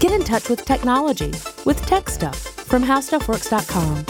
Get in touch with technology with Tech Stuff from HowStuffWorks.com.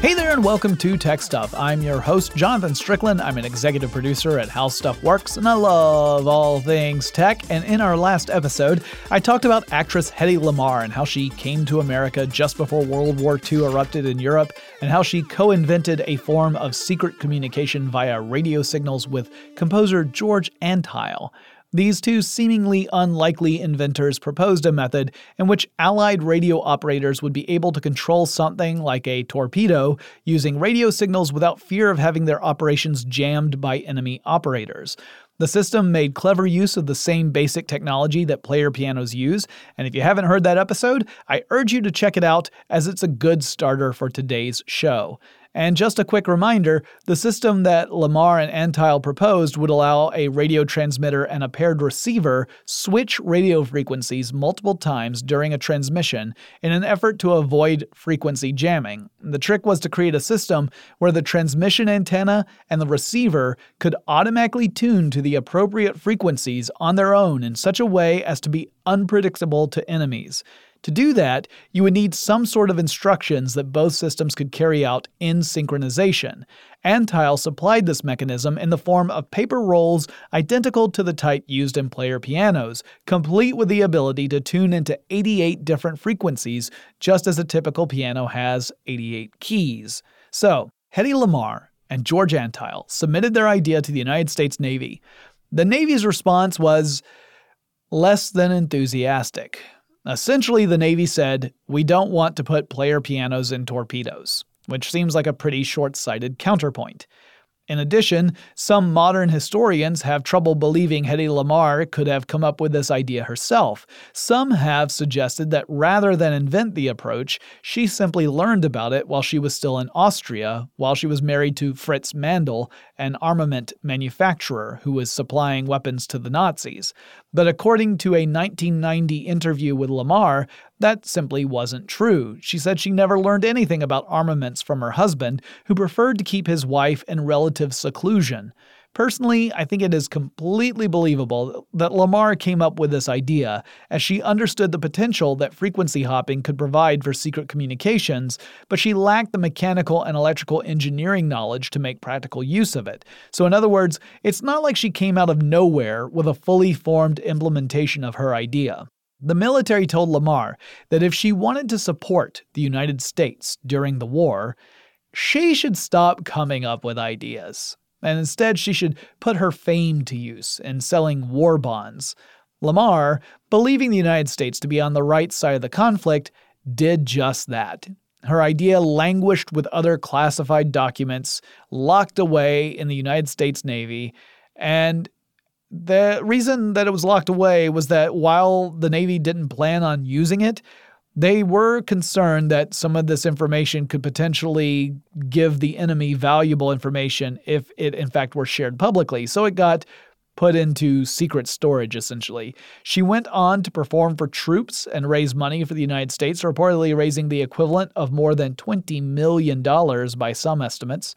Hey there, and welcome to Tech Stuff. I'm your host, Jonathan Strickland. I'm an executive producer at How Stuff Works, and I love all things tech. And in our last episode, I talked about actress Hedy Lamarr and how she came to America just before World War II erupted in Europe, and how she co invented a form of secret communication via radio signals with composer George Antheil. These two seemingly unlikely inventors proposed a method in which Allied radio operators would be able to control something like a torpedo using radio signals without fear of having their operations jammed by enemy operators. The system made clever use of the same basic technology that player pianos use, and if you haven't heard that episode, I urge you to check it out as it's a good starter for today's show. And just a quick reminder the system that Lamarr and Antheil proposed would allow a radio transmitter and a paired receiver switch radio frequencies multiple times during a transmission in an effort to avoid frequency jamming. The trick was to create a system where the transmission antenna and the receiver could automatically tune to the appropriate frequencies on their own in such a way as to be unpredictable to enemies. To do that, you would need some sort of instructions that both systems could carry out in synchronization. Antheil supplied this mechanism in the form of paper rolls identical to the type used in player pianos, complete with the ability to tune into 88 different frequencies, just as a typical piano has 88 keys. So, Hedy Lamarr and George Antheil submitted their idea to the United States Navy. The Navy's response was less than enthusiastic. Essentially, the Navy said, we don't want to put player pianos in torpedoes, which seems like a pretty short sighted counterpoint. In addition, some modern historians have trouble believing Hedy Lamarr could have come up with this idea herself. Some have suggested that rather than invent the approach, she simply learned about it while she was still in Austria, while she was married to Fritz Mandl, an armament manufacturer who was supplying weapons to the Nazis. But according to a 1990 interview with Lamarr, that simply wasn't true. She said she never learned anything about armaments from her husband, who preferred to keep his wife in relative seclusion. Personally, I think it is completely believable that Lamarr came up with this idea, as she understood the potential that frequency hopping could provide for secret communications, but she lacked the mechanical and electrical engineering knowledge to make practical use of it. So, in other words, it's not like she came out of nowhere with a fully formed implementation of her idea. The military told Lamarr that if she wanted to support the United States during the war, she should stop coming up with ideas and instead she should put her fame to use in selling war bonds. Lamarr, believing the United States to be on the right side of the conflict, did just that. Her idea languished with other classified documents locked away in the United States Navy, and the reason that it was locked away was that while the Navy didn't plan on using it, they were concerned that some of this information could potentially give the enemy valuable information if it, in fact, were shared publicly. So it got put into secret storage, essentially. She went on to perform for troops and raise money for the United States, reportedly raising the equivalent of more than $20 million by some estimates.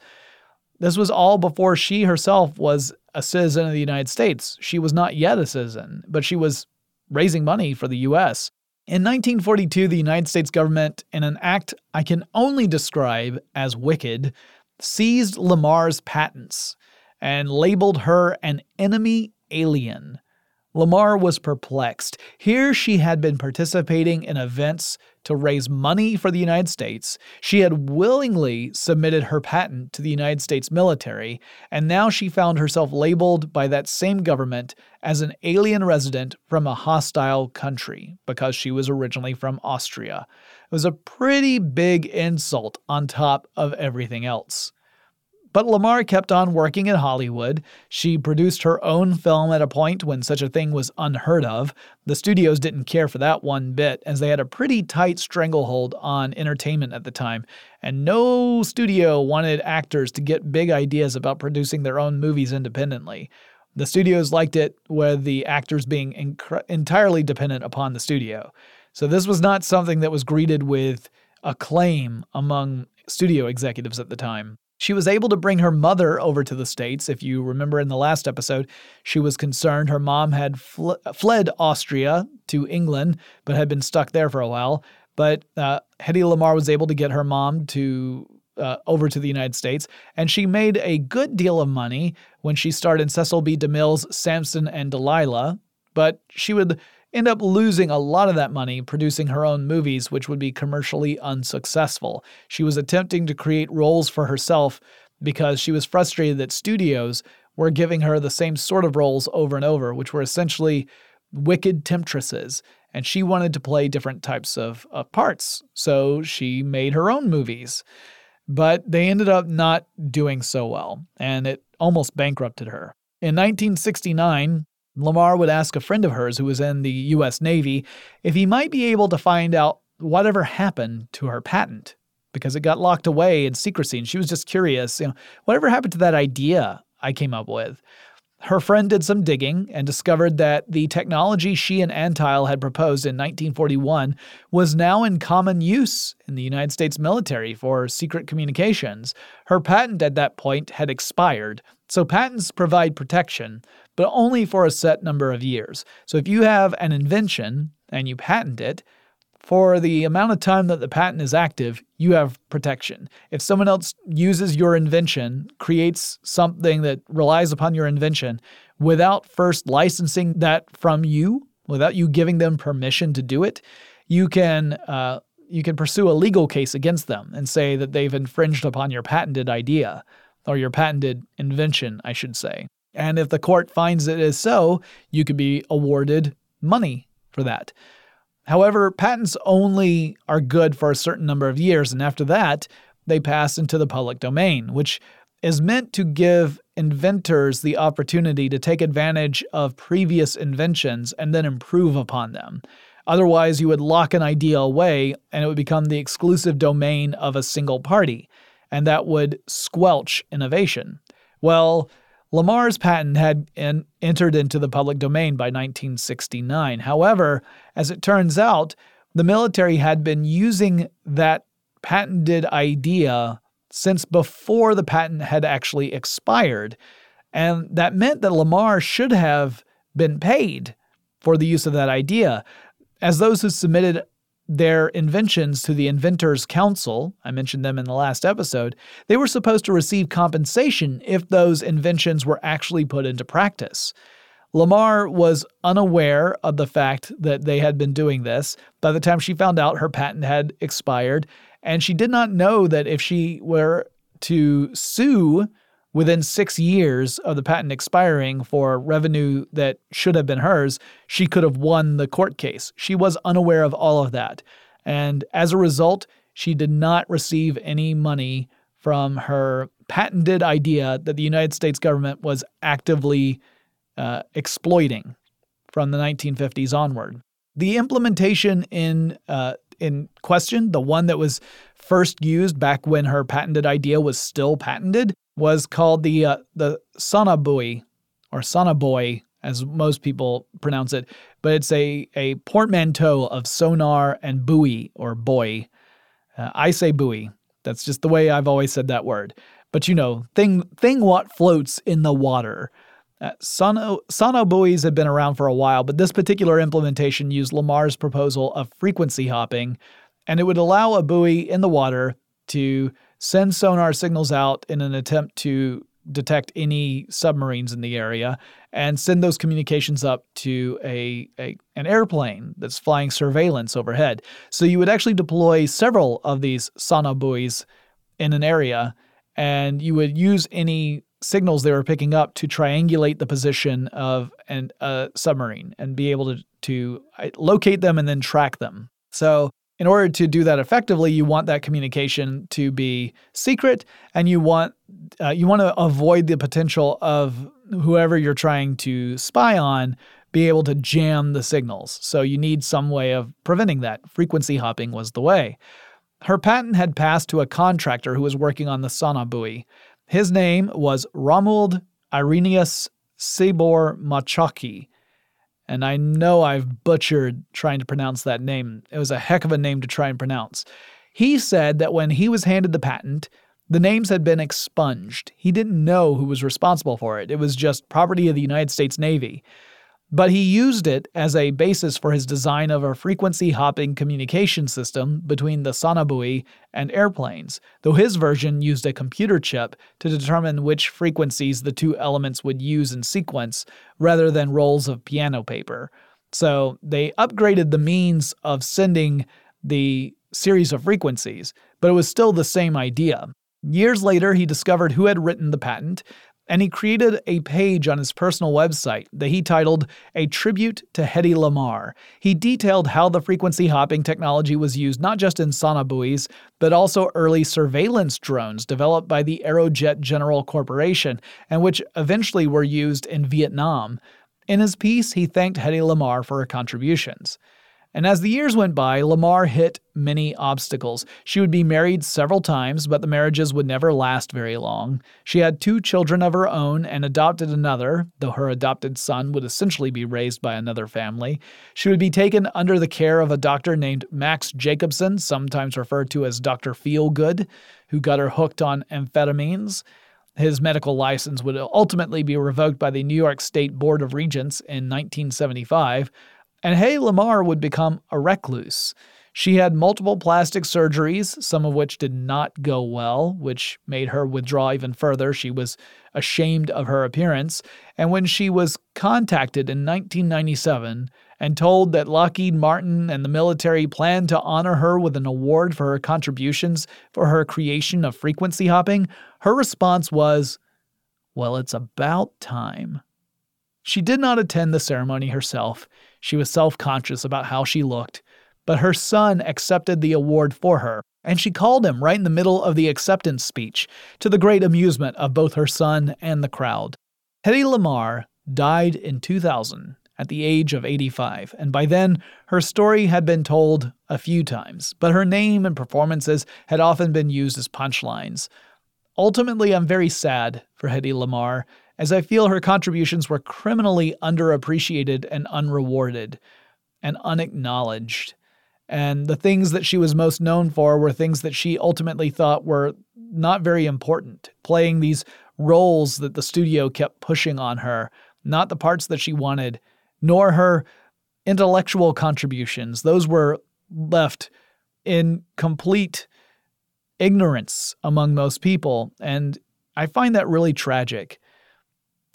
This was all before she herself was a citizen of the United States. She was not yet a citizen, but she was raising money for the U.S. In 1942, the United States government, in an act I can only describe as wicked, seized Lamarr's patents and labeled her an enemy alien. Lamarr was perplexed. Here she had been participating in events to raise money for the United States. She had willingly submitted her patent to the United States military, and now she found herself labeled by that same government as an alien resident from a hostile country because she was originally from Austria. It was a pretty big insult on top of everything else. But Lamarr kept on working in Hollywood. She produced her own film at a point when such a thing was unheard of. The studios didn't care for that one bit, as they had a pretty tight stranglehold on entertainment at the time, and no studio wanted actors to get big ideas about producing their own movies independently. The studios liked it with the actors being inc- entirely dependent upon the studio. So this was not something that was greeted with acclaim among studio executives at the time. She was able to bring her mother over to the States. If you remember in the last episode, she was concerned her mom had fl- fled Austria to England, but had been stuck there for a while. But uh, Hedy Lamarr was able to get her mom to uh, over to the United States, and she made a good deal of money when she starred in Cecil B. DeMille's Samson and Delilah. But she would end up losing a lot of that money producing her own movies, which would be commercially unsuccessful. She was attempting to create roles for herself because she was frustrated that studios were giving her the same sort of roles over and over, which were essentially wicked temptresses. And she wanted to play different types of, of parts. So she made her own movies. But they ended up not doing so well, and it almost bankrupted her. In 1969, Lamarr would ask a friend of hers who was in the US Navy if he might be able to find out whatever happened to her patent because it got locked away in secrecy and she was just curious, you know, whatever happened to that idea I came up with. Her friend did some digging and discovered that the technology she and Antheil had proposed in 1941 was now in common use in the United States military for secret communications. Her patent at that point had expired, so patents provide protection, but only for a set number of years. So if you have an invention and you patent it, for the amount of time that the patent is active, you have protection. If someone else uses your invention, creates something that relies upon your invention without first licensing that from you, without you giving them permission to do it, you can uh, you can pursue a legal case against them and say that they've infringed upon your patented idea or your patented invention, I should say. And if the court finds it is so, you could be awarded money for that. However, patents only are good for a certain number of years, and after that, they pass into the public domain, which is meant to give inventors the opportunity to take advantage of previous inventions and then improve upon them. Otherwise, you would lock an idea away and it would become the exclusive domain of a single party, and that would squelch innovation. Well, Lamarr's patent had in, entered into the public domain by 1969. However, as it turns out, the military had been using that patented idea since before the patent had actually expired. And that meant that Lamarr should have been paid for the use of that idea, as those who submitted their inventions to the Inventors Council, I mentioned them in the last episode, they were supposed to receive compensation if those inventions were actually put into practice. Lamarr was unaware of the fact that they had been doing this. By the time she found out her patent had expired, and she did not know that if she were to sue within six years of the patent expiring for revenue that should have been hers, she could have won the court case. She was unaware of all of that. And as a result, she did not receive any money from her patented idea that the United States government was actively uh, exploiting from the 1950s onward. The implementation in uh, in question, the one that was first used back when her patented idea was still patented, was called the uh, the sonobuoy or sonobuoy as most people pronounce it, but it's a a portmanteau of sonar and buoy or buoy. Uh, I say buoy. That's just the way I've always said that word. But you know, thing thing what floats in the water. Uh, sono, sono have been around for a while, but this particular implementation used Lamarr's proposal of frequency hopping, and it would allow a buoy in the water to send sonar signals out in an attempt to detect any submarines in the area and send those communications up to a, a, an airplane that's flying surveillance overhead. So you would actually deploy several of these sonar buoys in an area and you would use any signals they were picking up to triangulate the position of an, a submarine and be able to, to uh, locate them and then track them. So in order to do that effectively, you want that communication to be secret, and you want uh, you want to avoid the potential of whoever you're trying to spy on be able to jam the signals. So you need some way of preventing that. Frequency hopping was the way. Her patent had passed to a contractor who was working on the sonobuoy. His name was Romuald Irenaeus Sabor Machaki, and I know I've butchered trying to pronounce that name. It was a heck of a name to try and pronounce. He said that when he was handed the patent, The names had been expunged. He didn't know who was responsible for it. It was just property of the United States Navy. But he used it as a basis for his design of a frequency hopping communication system between the sonobuoy and airplanes, though his version used a computer chip to determine which frequencies the two elements would use in sequence rather than rolls of piano paper. So they upgraded the means of sending the series of frequencies, but it was still the same idea. Years later, he discovered who had written the patent, and he created a page on his personal website that he titled A Tribute to Hedy Lamarr. He detailed how the frequency hopping technology was used not just in sonobuoys, but also early surveillance drones developed by the Aerojet General Corporation, and which eventually were used in Vietnam. In his piece, he thanked Hedy Lamarr for her contributions. And as the years went by, Lamarr hit many obstacles. She would be married several times, but the marriages would never last very long. She had two children of her own and adopted another, though her adopted son would essentially be raised by another family. She would be taken under the care of a doctor named Max Jacobson, sometimes referred to as Dr. Feelgood, who got her hooked on amphetamines. His medical license would ultimately be revoked by the New York State Board of Regents in 1975 and Hedy Lamarr would become a recluse. She had multiple plastic surgeries, some of which did not go well, which made her withdraw even further. She was ashamed of her appearance. And when she was contacted in 1997 and told that Lockheed Martin and the military planned to honor her with an award for her contributions for her creation of frequency hopping, her response was, Well, it's about time. She did not attend the ceremony herself. She was self conscious about how she looked, but her son accepted the award for her, and she called him right in the middle of the acceptance speech, to the great amusement of both her son and the crowd. Hedy Lamarr died in 2000 at the age of 85, and by then her story had been told a few times, but her name and performances had often been used as punchlines. Ultimately, I'm very sad for Hedy Lamarr as I feel her contributions were criminally underappreciated and unrewarded and unacknowledged. And the things that she was most known for were things that she ultimately thought were not very important, playing these roles that the studio kept pushing on her, not the parts that she wanted, nor her intellectual contributions. Those were left in complete ignorance among most people. And I find that really tragic.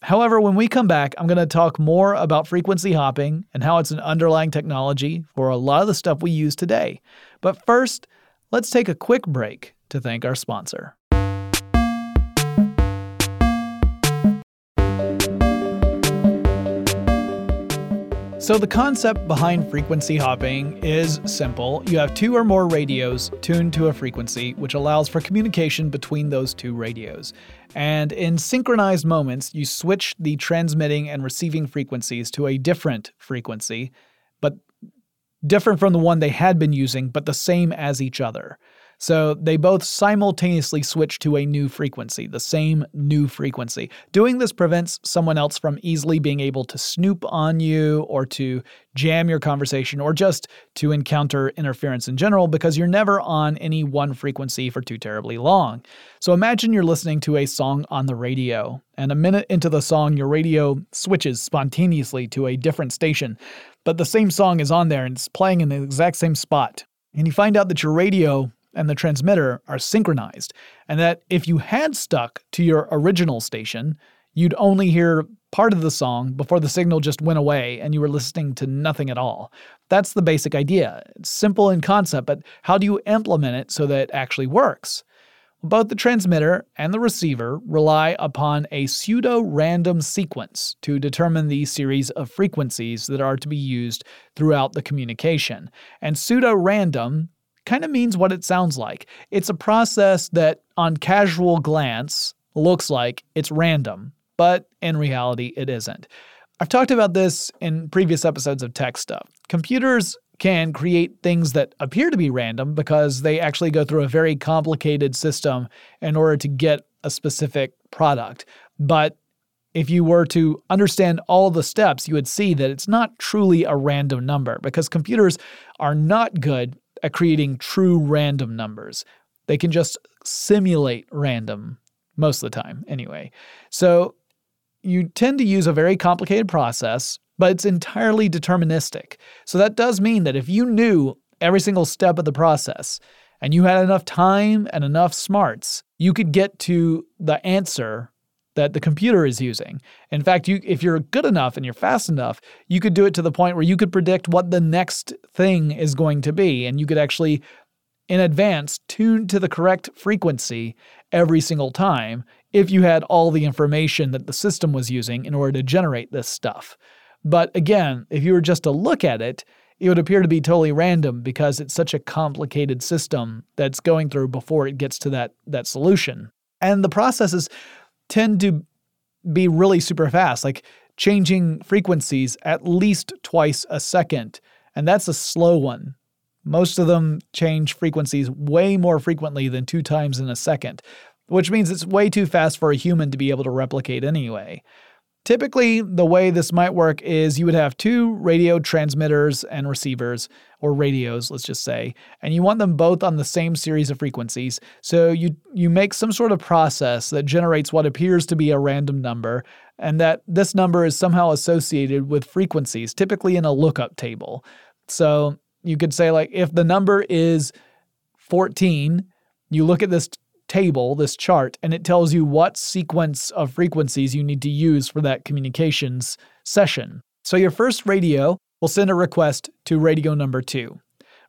However, when we come back, I'm going to talk more about frequency hopping and how it's an underlying technology for a lot of the stuff we use today. But first, let's take a quick break to thank our sponsor. So, the concept behind frequency hopping is simple. You have two or more radios tuned to a frequency, which allows for communication between those two radios. And in synchronized moments, you switch the transmitting and receiving frequencies to a different frequency, but different from the one they had been using, but the same as each other. So they both simultaneously switch to a new frequency, the same new frequency. Doing this prevents someone else from easily being able to snoop on you or to jam your conversation or just to encounter interference in general because you're never on any one frequency for too terribly long. So imagine you're listening to a song on the radio, and a minute into the song, your radio switches spontaneously to a different station, but the same song is on there and it's playing in the exact same spot. And you find out that your radio and the transmitter are synchronized, and that if you had stuck to your original station, you'd only hear part of the song before the signal just went away and you were listening to nothing at all. That's the basic idea. It's simple in concept, but how do you implement it so that it actually works? Both the transmitter and the receiver rely upon a pseudo random sequence to determine the series of frequencies that are to be used throughout the communication. And pseudo random kind of means what it sounds like. It's a process that, on casual glance, looks like it's random, but in reality, it isn't. I've talked about this in previous episodes of Tech Stuff. Computers can create things that appear to be random because they actually go through a very complicated system in order to get a specific product. But if you were to understand all the steps, you would see that it's not truly a random number because computers are not good at creating true random numbers. They can just simulate random most of the time, anyway. So you tend to use a very complicated process, but it's entirely deterministic. So that does mean that if you knew every single step of the process and you had enough time and enough smarts, you could get to the answer that the computer is using. In fact, you if you're good enough and you're fast enough, you could do it to the point where you could predict what the next thing is going to be and you could actually in advance tune to the correct frequency every single time if you had all the information that the system was using in order to generate this stuff. But again, if you were just to look at it, it would appear to be totally random because it's such a complicated system that's going through before it gets to that that solution. And the processes tend to be really super fast, like changing frequencies at least twice a second. And that's a slow one. Most of them change frequencies way more frequently than two times in a second, which means it's way too fast for a human to be able to replicate anyway. Typically, the way this might work is you would have two radio transmitters and receivers, or radios, let's just say, and you want them both on the same series of frequencies. So you you make some sort of process that generates what appears to be a random number, and that this number is somehow associated with frequencies, typically in a lookup table. So you could say like if the number is 14, you look at this table, this chart, and it tells you what sequence of frequencies you need to use for that communications session. So your first radio will send a request to radio number two.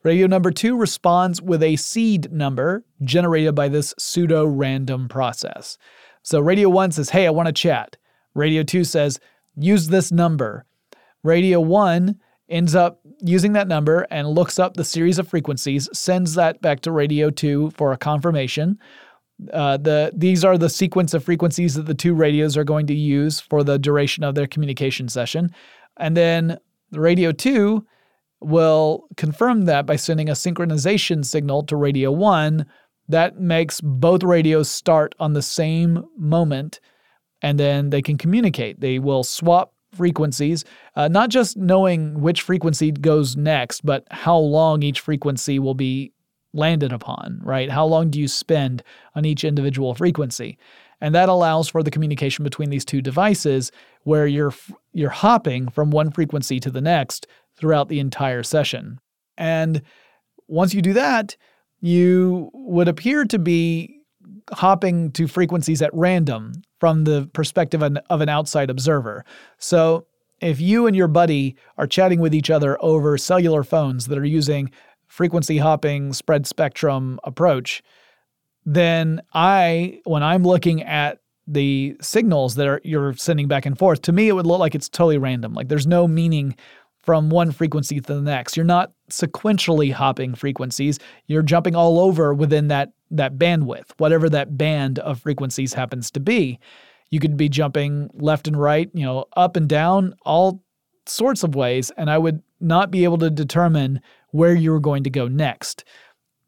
Radio number two responds with a seed number generated by this pseudo random process. So radio one says, Hey, I want to chat. Radio two says, Use this number. Radio one ends up using that number and looks up the series of frequencies, sends that back to radio two for a confirmation. Uh, the these are the sequence of frequencies that the two radios are going to use for the duration of their communication session, and then the radio two will confirm that by sending a synchronization signal to radio one that makes both radios start on the same moment, and then they can communicate. They will swap frequencies, uh, not just knowing which frequency goes next, but how long each frequency will be landed upon, right? How long do you spend on each individual frequency? And that allows for the communication between these two devices where you're you're hopping from one frequency to the next throughout the entire session. And once you do that, you would appear to be hopping to frequencies at random from the perspective of an outside observer. So if you and your buddy are chatting with each other over cellular phones that are using frequency hopping spread spectrum approach, then I, when I'm looking at the signals that are you're sending back and forth, to me it would look like it's totally random. Like there's no meaning from one frequency to the next. You're not sequentially hopping frequencies. You're jumping all over within that that bandwidth, whatever that band of frequencies happens to be. You could be jumping left and right, you know, up and down, all sorts of ways, and I would not be able to determine where you were going to go next.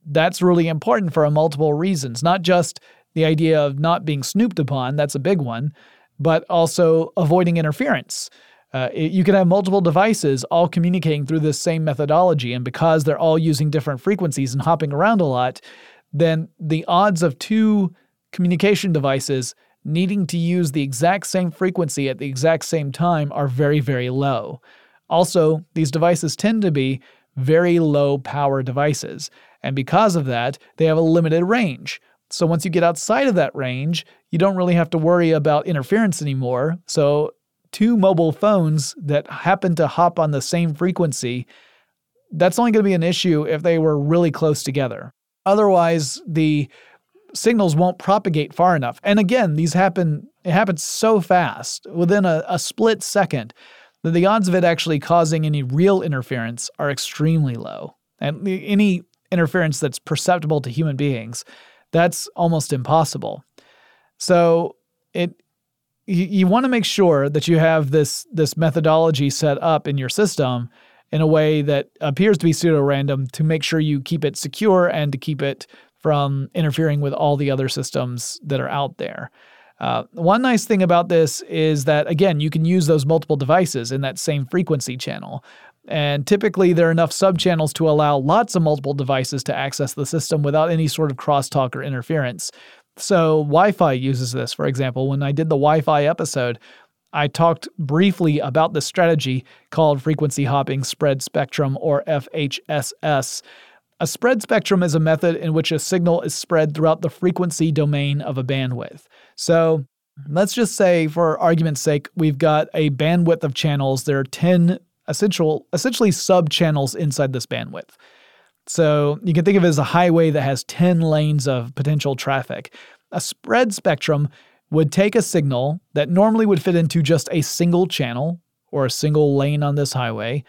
That's really important for multiple reasons, not just the idea of not being snooped upon, that's a big one, but also avoiding interference. Uh, you can have multiple devices all communicating through this same methodology, and because they're all using different frequencies and hopping around a lot, then the odds of two communication devices needing to use the exact same frequency at the exact same time are very, very low. Also, these devices tend to be very low power devices. And because of that, they have a limited range. So once you get outside of that range, you don't really have to worry about interference anymore. So, two mobile phones that happen to hop on the same frequency, that's only going to be an issue if they were really close together. Otherwise, the signals won't propagate far enough. And again, these happen it happens so fast within a, a split second that the odds of it actually causing any real interference are extremely low. And any interference that's perceptible to human beings, that's almost impossible. So it you, you want to make sure that you have this this methodology set up in your system in a way that appears to be pseudo random to make sure you keep it secure and to keep it from interfering with all the other systems that are out there. Uh, one nice thing about this is that, again, you can use those multiple devices in that same frequency channel. And typically, there are enough subchannels to allow lots of multiple devices to access the system without any sort of crosstalk or interference. So, Wi Fi uses this, for example. When I did the Wi Fi episode, I talked briefly about this strategy called frequency hopping spread spectrum or FHSS. A spread spectrum is a method in which a signal is spread throughout the frequency domain of a bandwidth. So, let's just say, for argument's sake, we've got a bandwidth of channels. There are 10 essential, essentially sub channels inside this bandwidth. So you can think of it as a highway that has 10 lanes of potential traffic. A spread spectrum would take a signal that normally would fit into just a single channel or a single lane on this highway,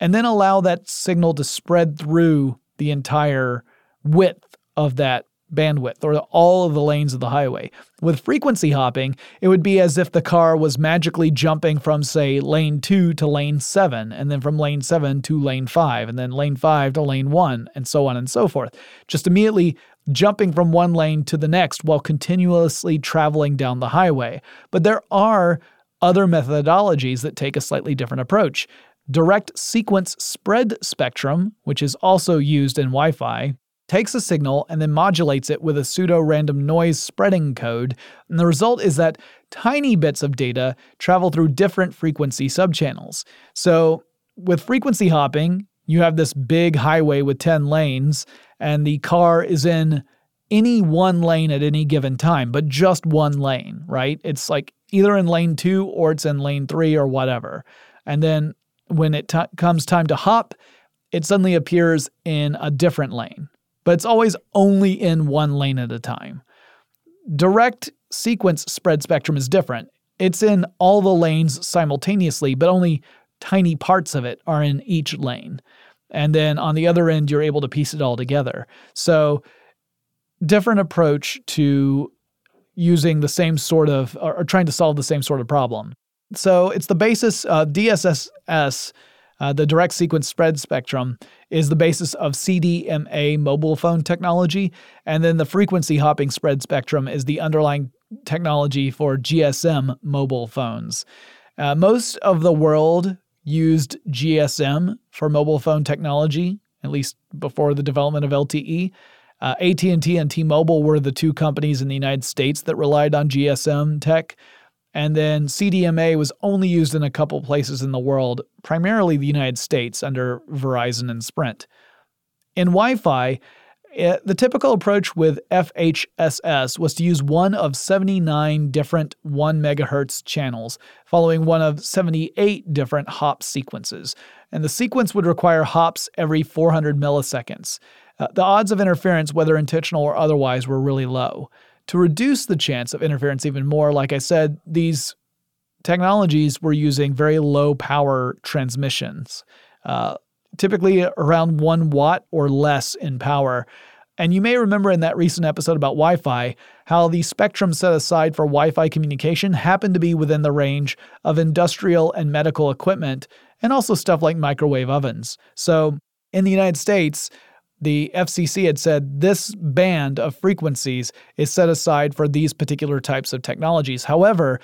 and then allow that signal to spread through the entire width of that bandwidth or all of the lanes of the highway. With frequency hopping, it would be as if the car was magically jumping from, say, lane 2 to lane 7, and then from lane 7 to lane 5, and then lane 5 to lane 1, and so on and so forth. Just immediately jumping from one lane to the next while continuously traveling down the highway. But there are other methodologies that take a slightly different approach. Direct sequence spread spectrum, which is also used in Wi Fi, takes a signal and then modulates it with a pseudo random noise spreading code. And the result is that tiny bits of data travel through different frequency subchannels. So, with frequency hopping, you have this big highway with 10 lanes, and the car is in any one lane at any given time, but just one lane, right? It's like either in lane two or it's in lane three or whatever. And then when it t- comes time to hop, it suddenly appears in a different lane but it's always only in one lane at a time. Direct sequence spread spectrum is different. It's in all the lanes simultaneously, but only tiny parts of it are in each lane. And then on the other end, you're able to piece it all together. So, different approach to using the same sort of, or, trying to solve the same sort of problem. So, it's the basis of DSSS uh, the direct sequence spread spectrum is the basis of CDMA mobile phone technology, and then the frequency hopping spread spectrum is the underlying technology for GSM mobile phones. Uh, most of the world used GSM for mobile phone technology, at least before the development of LTE. Uh, AT&T and T-Mobile were the two companies in the United States that relied on GSM tech. And then CDMA was only used in a couple places in the world, primarily the United States under Verizon and Sprint. In Wi Fi, eh, the typical approach with FHSS was to use one of 79 different 1 MHz channels, following one of 78 different hop sequences. And the sequence would require hops every 400 milliseconds. Uh, the odds of interference, whether intentional or otherwise, were really low to reduce the chance of interference even more, like I said, these technologies were using very low power transmissions, uh, typically around one watt or less in power. And you may remember in that recent episode about Wi Fi how the spectrum set aside for Wi Fi communication happened to be within the range of industrial and medical equipment, and also stuff like microwave ovens. So in the United States, the FCC had said this band of frequencies is set aside for these particular types of technologies. However,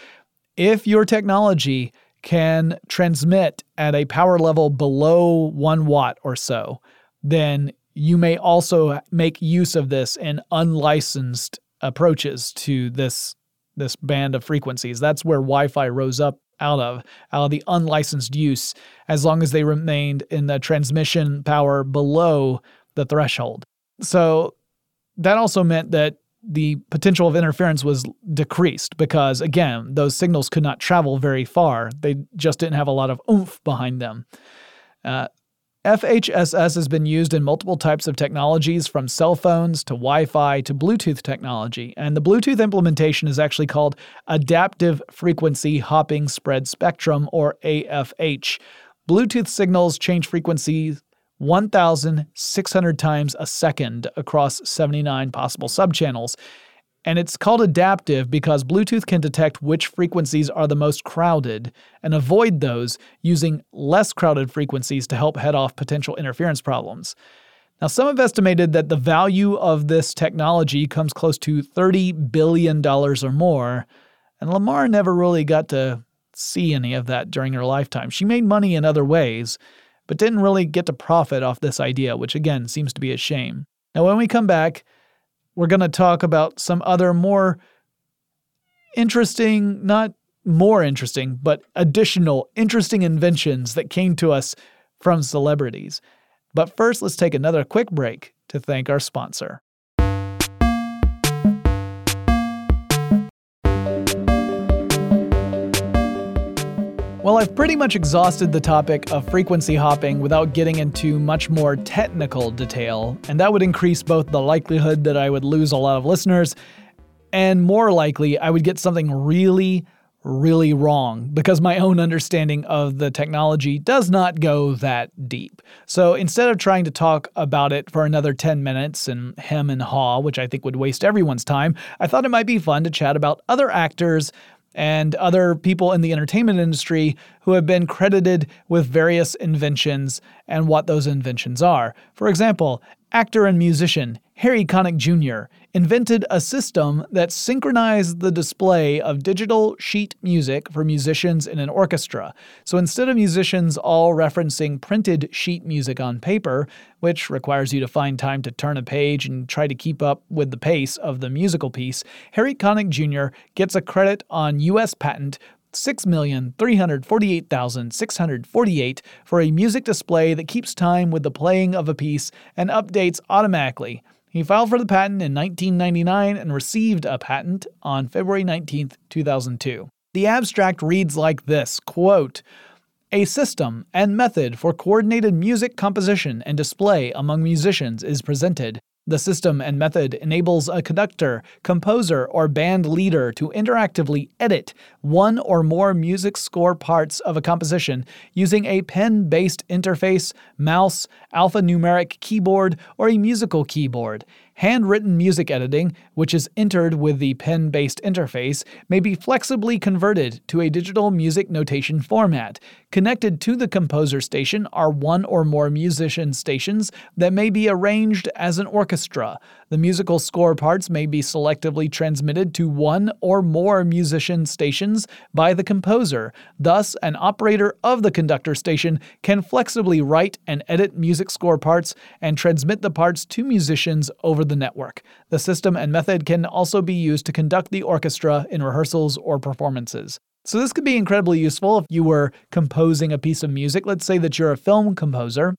if your technology can transmit at a power level below one watt or so, then you may also make use of this in unlicensed approaches to this this band of frequencies. That's where Wi-Fi rose up out of, out of the unlicensed use, as long as they remained in the transmission power below the threshold. So that also meant that the potential of interference was decreased because, again, those signals could not travel very far. They just didn't have a lot of oomph behind them. Uh, FHSS has been used in multiple types of technologies from cell phones to Wi Fi to Bluetooth technology. And the Bluetooth implementation is actually called Adaptive Frequency Hopping Spread Spectrum, or AFH. Bluetooth signals change frequencies 1,600 times a second across 79 possible subchannels. And it's called adaptive because Bluetooth can detect which frequencies are the most crowded and avoid those using less crowded frequencies to help head off potential interference problems. Now, some have estimated that the value of this technology comes close to $30 billion or more, and Lamarr never really got to see any of that during her lifetime. She made money in other ways, but didn't really get to profit off this idea, which again seems to be a shame. Now, when we come back, we're going to talk about some other more interesting, not more interesting, but additional interesting inventions that came to us from celebrities. But first, let's take another quick break to thank our sponsor. Well, I've pretty much exhausted the topic of frequency hopping without getting into much more technical detail, and that would increase both the likelihood that I would lose a lot of listeners, and more likely, I would get something really, really wrong because my own understanding of the technology does not go that deep. So instead of trying to talk about it for another 10 minutes and hem and haw, which I think would waste everyone's time, I thought it might be fun to chat about other actors and other people in the entertainment industry who have been credited with various inventions and what those inventions are. For example, actor and musician Harry Connick Jr. invented a system that synchronized the display of digital sheet music for musicians in an orchestra. So instead of musicians all referencing printed sheet music on paper, which requires you to find time to turn a page and try to keep up with the pace of the musical piece, Harry Connick Jr. gets a credit on U.S. patent 6,348,648 for a music display that keeps time with the playing of a piece and updates automatically. He filed for the patent in 1999 and received a patent on February 19, 2002. The abstract reads like this quote, a system and method for coordinated music composition and display among musicians is presented. The system and method enables a conductor, composer, or band leader to interactively edit one or more music score parts of a composition using a pen based interface, mouse, alphanumeric keyboard, or a musical keyboard. Handwritten music editing, which is entered with the pen based interface, may be flexibly converted to a digital music notation format. Connected to the composer station are one or more musician stations that may be arranged as an orchestra. The musical score parts may be selectively transmitted to one or more musician stations by the composer. Thus, an operator of the conductor station can flexibly write and edit music score parts and transmit the parts to musicians over the network. The system and method can also be used to conduct the orchestra in rehearsals or performances. So, this could be incredibly useful if you were composing a piece of music. Let's say that you're a film composer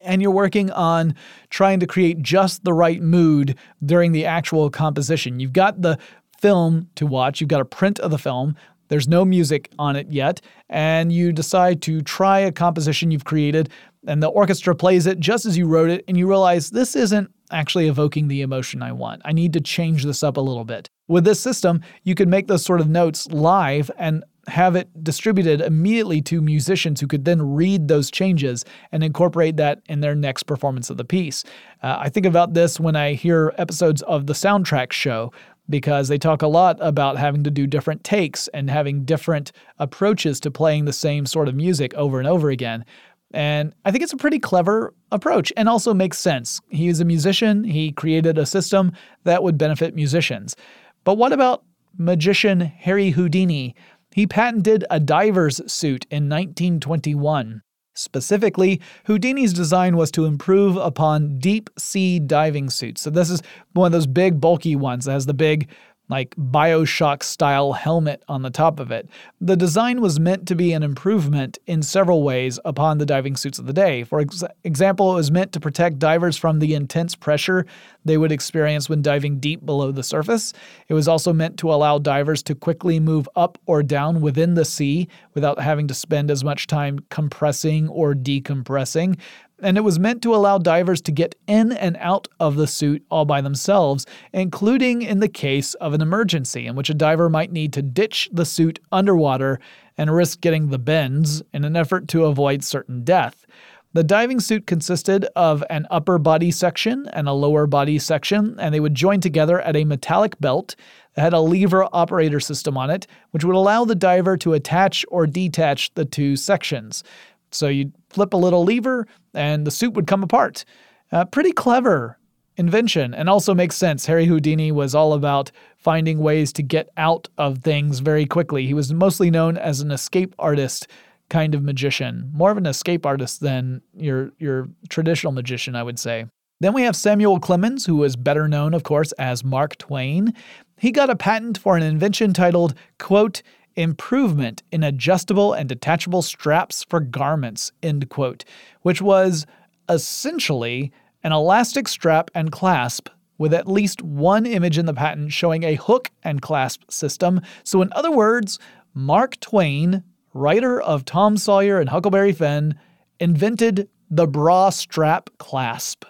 and you're working on trying to create just the right mood during the actual composition. You've got the film to watch, you've got a print of the film. There's no music on it yet, and you decide to try a composition you've created, and the orchestra plays it just as you wrote it, and you realize this isn't actually evoking the emotion I want. I need to change this up a little bit. With this system, you can make those sort of notes live and have it distributed immediately to musicians who could then read those changes and incorporate that in their next performance of the piece. Uh, I think about this when I hear episodes of the soundtrack show because they talk a lot about having to do different takes and having different approaches to playing the same sort of music over and over again. And I think it's a pretty clever approach and also makes sense. He is a musician, he created a system that would benefit musicians. But what about magician Harry Houdini? He patented a diver's suit in 1921. Specifically, Houdini's design was to improve upon deep sea diving suits. So, this is one of those big, bulky ones that has the big like Bioshock style helmet on the top of it. The design was meant to be an improvement in several ways upon the diving suits of the day. For ex- example, it was meant to protect divers from the intense pressure they would experience when diving deep below the surface. It was also meant to allow divers to quickly move up or down within the sea without having to spend as much time compressing or decompressing and it was meant to allow divers to get in and out of the suit all by themselves, including in the case of an emergency in which a diver might need to ditch the suit underwater and risk getting the bends in an effort to avoid certain death. The diving suit consisted of an upper body section and a lower body section, and they would join together at a metallic belt that had a lever operator system on it, which would allow the diver to attach or detach the two sections. So you'd flip a little lever and the suit would come apart. Uh, pretty clever invention and also makes sense. Harry Houdini was all about finding ways to get out of things very quickly. He was mostly known as an escape artist kind of magician, more of an escape artist than your your traditional magician, I would say. Then we have Samuel Clemens, who is better known, of course, as Mark Twain. He got a patent for an invention titled, quote, improvement in adjustable and detachable straps for garments, end quote, which was essentially an elastic strap and clasp with at least one image in the patent showing a hook and clasp system. So, in other words, Mark Twain, writer of Tom Sawyer and Huckleberry Finn, invented the bra strap clasp.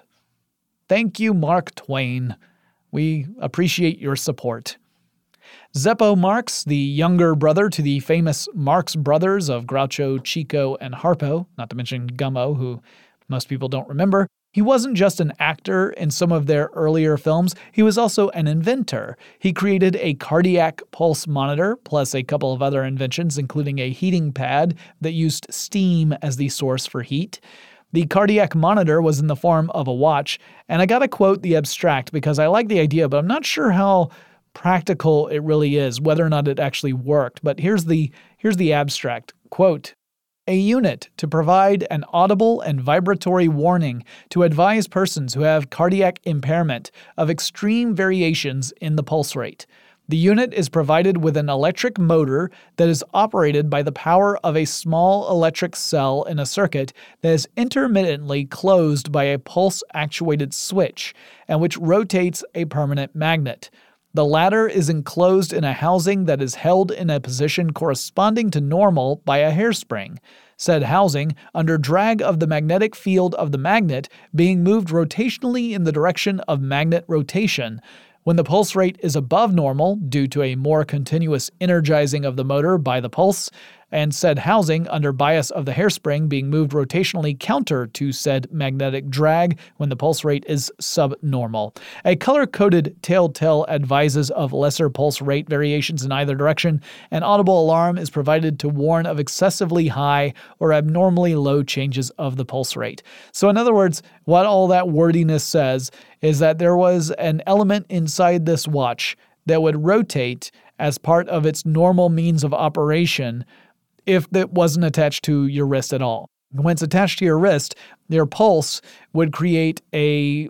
Thank you, Mark Twain. We appreciate your support. Zeppo Marx, the younger brother to the famous Marx brothers of Groucho, Chico, and Harpo, not to mention Gummo, who most people don't remember, he wasn't just an actor in some of their earlier films, he was also an inventor. He created a cardiac pulse monitor, plus a couple of other inventions, including a heating pad that used steam as the source for heat. The cardiac monitor was in the form of a watch, and I gotta quote the abstract because I like the idea, but I'm not sure how practical it really is, whether or not it actually worked. But here's the here's the abstract. Quote a unit to provide an audible and vibratory warning to advise persons who have cardiac impairment of extreme variations in the pulse rate. The unit is provided with an electric motor that is operated by the power of a small electric cell in a circuit that is intermittently closed by a pulse actuated switch and which rotates a permanent magnet. The latter is enclosed in a housing that is held in a position corresponding to normal by a hairspring. Said housing, under drag of the magnetic field of the magnet, being moved rotationally in the direction of magnet rotation, when the pulse rate is above normal due to a more continuous energizing of the motor by the pulse, and said housing under bias of the hairspring being moved rotationally counter to said magnetic drag when the pulse rate is subnormal. A color coded telltale advises of lesser pulse rate variations in either direction. An audible alarm is provided to warn of excessively high or abnormally low changes of the pulse rate. So, in other words, what all that wordiness says is that there was an element inside this watch that would rotate as part of its normal means of operation if it wasn't attached to your wrist at all. When it's attached to your wrist, your pulse would create a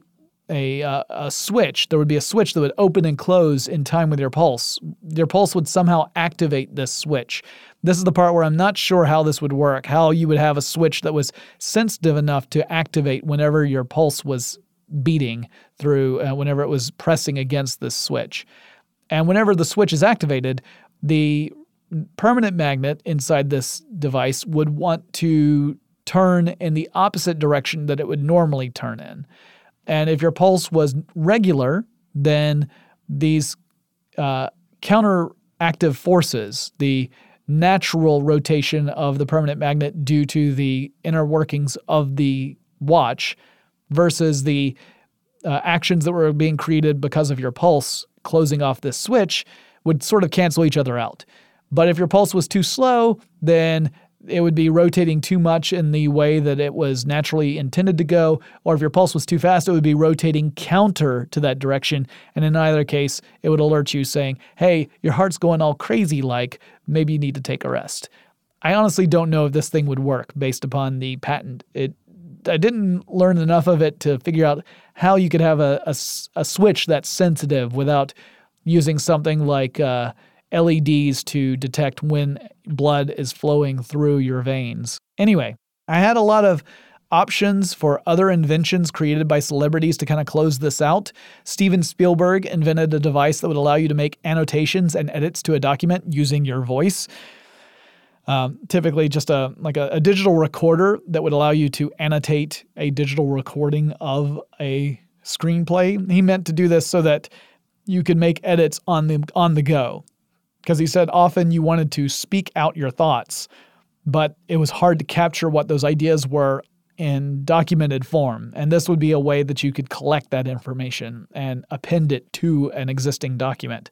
a, uh, a switch. There would be a switch that would open and close in time with your pulse. Your pulse would somehow activate this switch. This is the part where I'm not sure how this would work, how you would have a switch that was sensitive enough to activate whenever your pulse was beating through, uh, whenever it was pressing against this switch. And whenever the switch is activated, the permanent magnet inside this device would want to turn in the opposite direction that it would normally turn in. And if your pulse was regular, then these uh, counteractive forces, the natural rotation of the permanent magnet due to the inner workings of the watch versus the uh, actions that were being created because of your pulse closing off this switch would sort of cancel each other out. But if your pulse was too slow, then it would be rotating too much in the way that it was naturally intended to go, or if your pulse was too fast, it would be rotating counter to that direction. And in either case, it would alert you saying, hey, your heart's going all crazy like, maybe you need to take a rest. I honestly don't know if this thing would work based upon the patent. It I didn't learn enough of it to figure out how you could have a, a, a switch that's sensitive without using something like uh, LEDs to detect when blood is flowing through your veins. Anyway, I had a lot of options for other inventions created by celebrities to kind of close this out. Steven Spielberg invented a device that would allow you to make annotations and edits to a document using your voice. Um, typically, just a like a, a digital recorder that would allow you to annotate a digital recording of a screenplay. He meant to do this so that you could make edits on the on the go because he said often you wanted to speak out your thoughts, but it was hard to capture what those ideas were in documented form. And this would be a way that you could collect that information and append it to an existing document.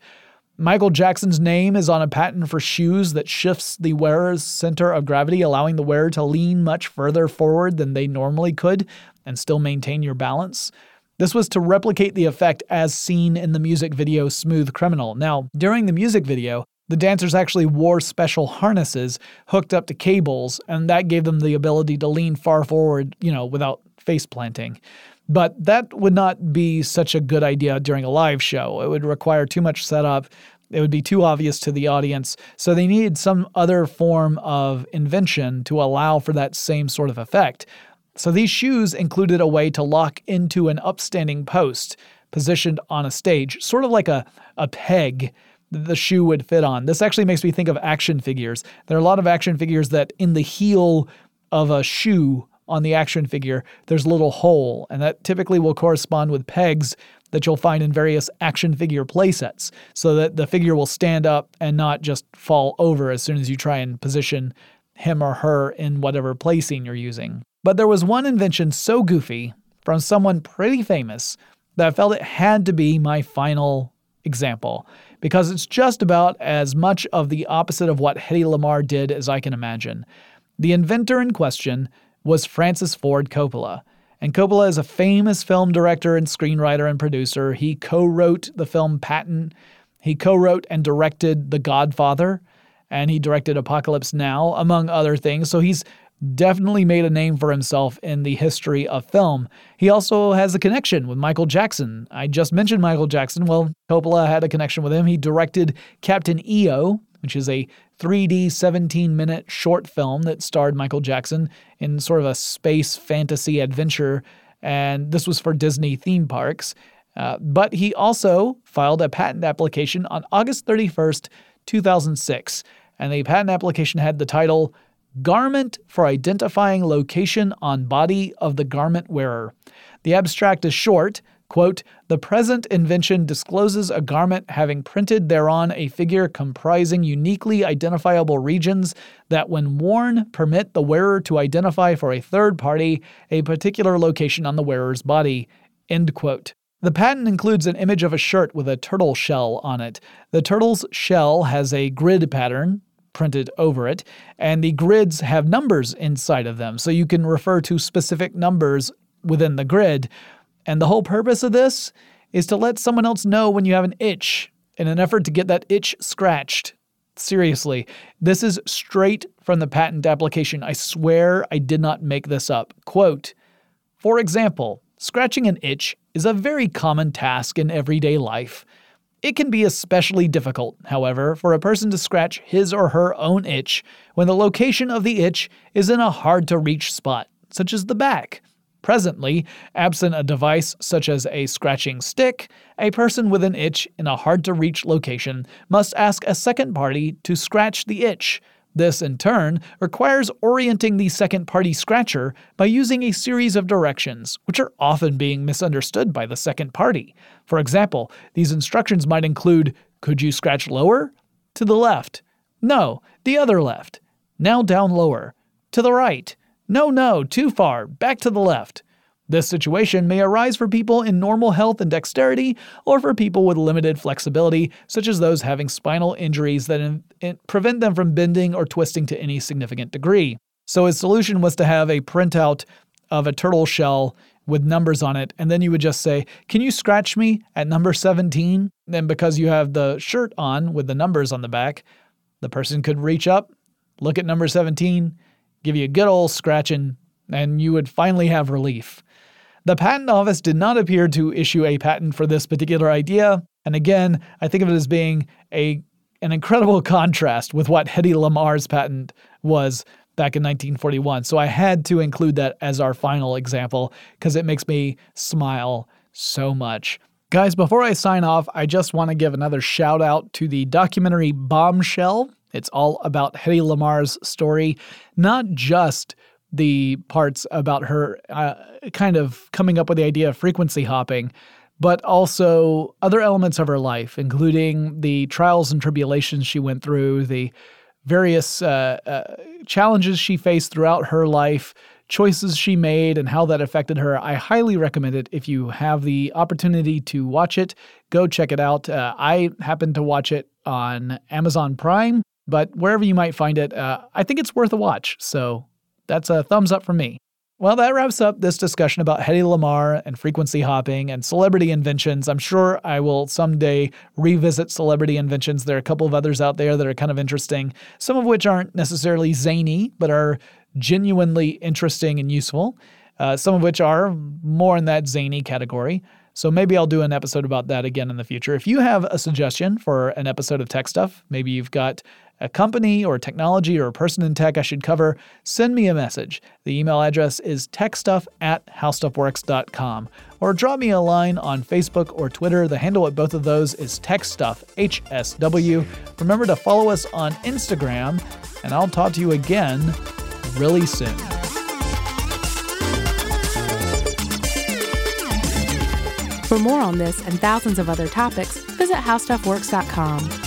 Michael Jackson's name is on a patent for shoes that shifts the wearer's center of gravity, allowing the wearer to lean much further forward than they normally could and still maintain your balance. This was to replicate the effect as seen in the music video Smooth Criminal. Now, during the music video, The dancers actually wore special harnesses hooked up to cables, and that gave them the ability to lean far forward, you know, without face planting. But that would not be such a good idea during a live show. It would require too much setup. It would be too obvious to the audience. So they needed some other form of invention to allow for that same sort of effect. So these shoes included a way to lock into an upstanding post positioned on a stage, sort of like a, a peg the shoe would fit on. This actually makes me think of action figures. There are a lot of action figures that in the heel of a shoe on the action figure, there's a little hole, and that typically will correspond with pegs that you'll find in various action figure playsets, so that the figure will stand up and not just fall over as soon as you try and position him or her in whatever play scene you're using. But there was one invention so goofy from someone pretty famous that I felt it had to be my final example because it's just about as much of the opposite of what Hedy Lamarr did as I can imagine. The inventor in question was Francis Ford Coppola. And Coppola is a famous film director and screenwriter and producer. He co wrote the film Patton. He co wrote and directed The Godfather. And he directed Apocalypse Now, among other things. So he's definitely made a name for himself in the history of film. He also has a connection with Michael Jackson. I just mentioned Michael Jackson. Well, Coppola had a connection with him. He directed Captain EO, which is a 3D 17 minute short film that starred Michael Jackson in sort of a space fantasy adventure. And this was for Disney theme parks. Uh, but he also filed a patent application on August 31st, 2006. And the patent application had the title Garment for identifying location on body of the garment wearer. The abstract is short. Quote, the present invention discloses a garment having printed thereon a figure comprising uniquely identifiable regions that, when worn, permit the wearer to identify for a third party a particular location on the wearer's body. End quote. The patent includes an image of a shirt with a turtle shell on it. The turtle's shell has a grid pattern, printed over it, and the grids have numbers inside of them, so you can refer to specific numbers within the grid. And the whole purpose of this is to let someone else know when you have an itch in an effort to get that itch scratched. Seriously, this is straight from the patent application. I swear I did not make this up. Quote For example, scratching an itch is a very common task in everyday life. It can be especially difficult, however, for a person to scratch his or her own itch when the location of the itch is in a hard to reach spot, such as the back. Presently, absent a device such as a scratching stick, a person with an itch in a hard to reach location must ask a second party to scratch the itch, this, in turn, requires orienting the second party scratcher by using a series of directions, which are often being misunderstood by the second party. For example, these instructions might include Could you scratch lower? To the left. No, the other left. Now down lower. To the right. No, no, too far. Back to the left. This situation may arise for people in normal health and dexterity, or for people with limited flexibility, such as those having spinal injuries that in, in, prevent them from bending or twisting to any significant degree. So his solution was to have a printout of a turtle shell with numbers on it, and then you would just say, Can you scratch me at number 17? Then, because you have the shirt on with the numbers on the back, the person could reach up, look at number 17, give you a good old scratching, and you would finally have relief. The Patent Office did not appear to issue a patent for this particular idea, and again, I think of it as being a an incredible contrast with what Hedy Lamarr's patent was back in 1941. So I had to include that as our final example because it makes me smile so much. Guys, before I sign off, I just want to give another shout out to the documentary Bombshell. It's all about Hedy Lamarr's story, not just the parts about her uh, kind of coming up with the idea of frequency hopping, but also other elements of her life, including the trials and tribulations she went through, the various uh, uh, challenges she faced throughout her life, choices she made, and how that affected her. I highly recommend it if you have the opportunity to watch it. Go check it out. Uh, I happened to watch it on Amazon Prime, but wherever you might find it, uh, I think it's worth a watch. So that's a thumbs up from me. Well, that wraps up this discussion about Hedy Lamarr and frequency hopping and celebrity inventions. I'm sure I will someday revisit celebrity inventions. There are a couple of others out there that are kind of interesting, some of which aren't necessarily zany, but are genuinely interesting and useful, uh, some of which are more in that zany category. So maybe I'll do an episode about that again in the future. If you have a suggestion for an episode of Tech Stuff, maybe you've got a company or technology or a person in tech I should cover, send me a message. The email address is techstuff at howstuffworks.com. Or drop me a line on Facebook or Twitter. The handle at both of those is techstuff, HSW. Remember to follow us on Instagram, and I'll talk to you again really soon. For more on this and thousands of other topics, visit howstuffworks.com.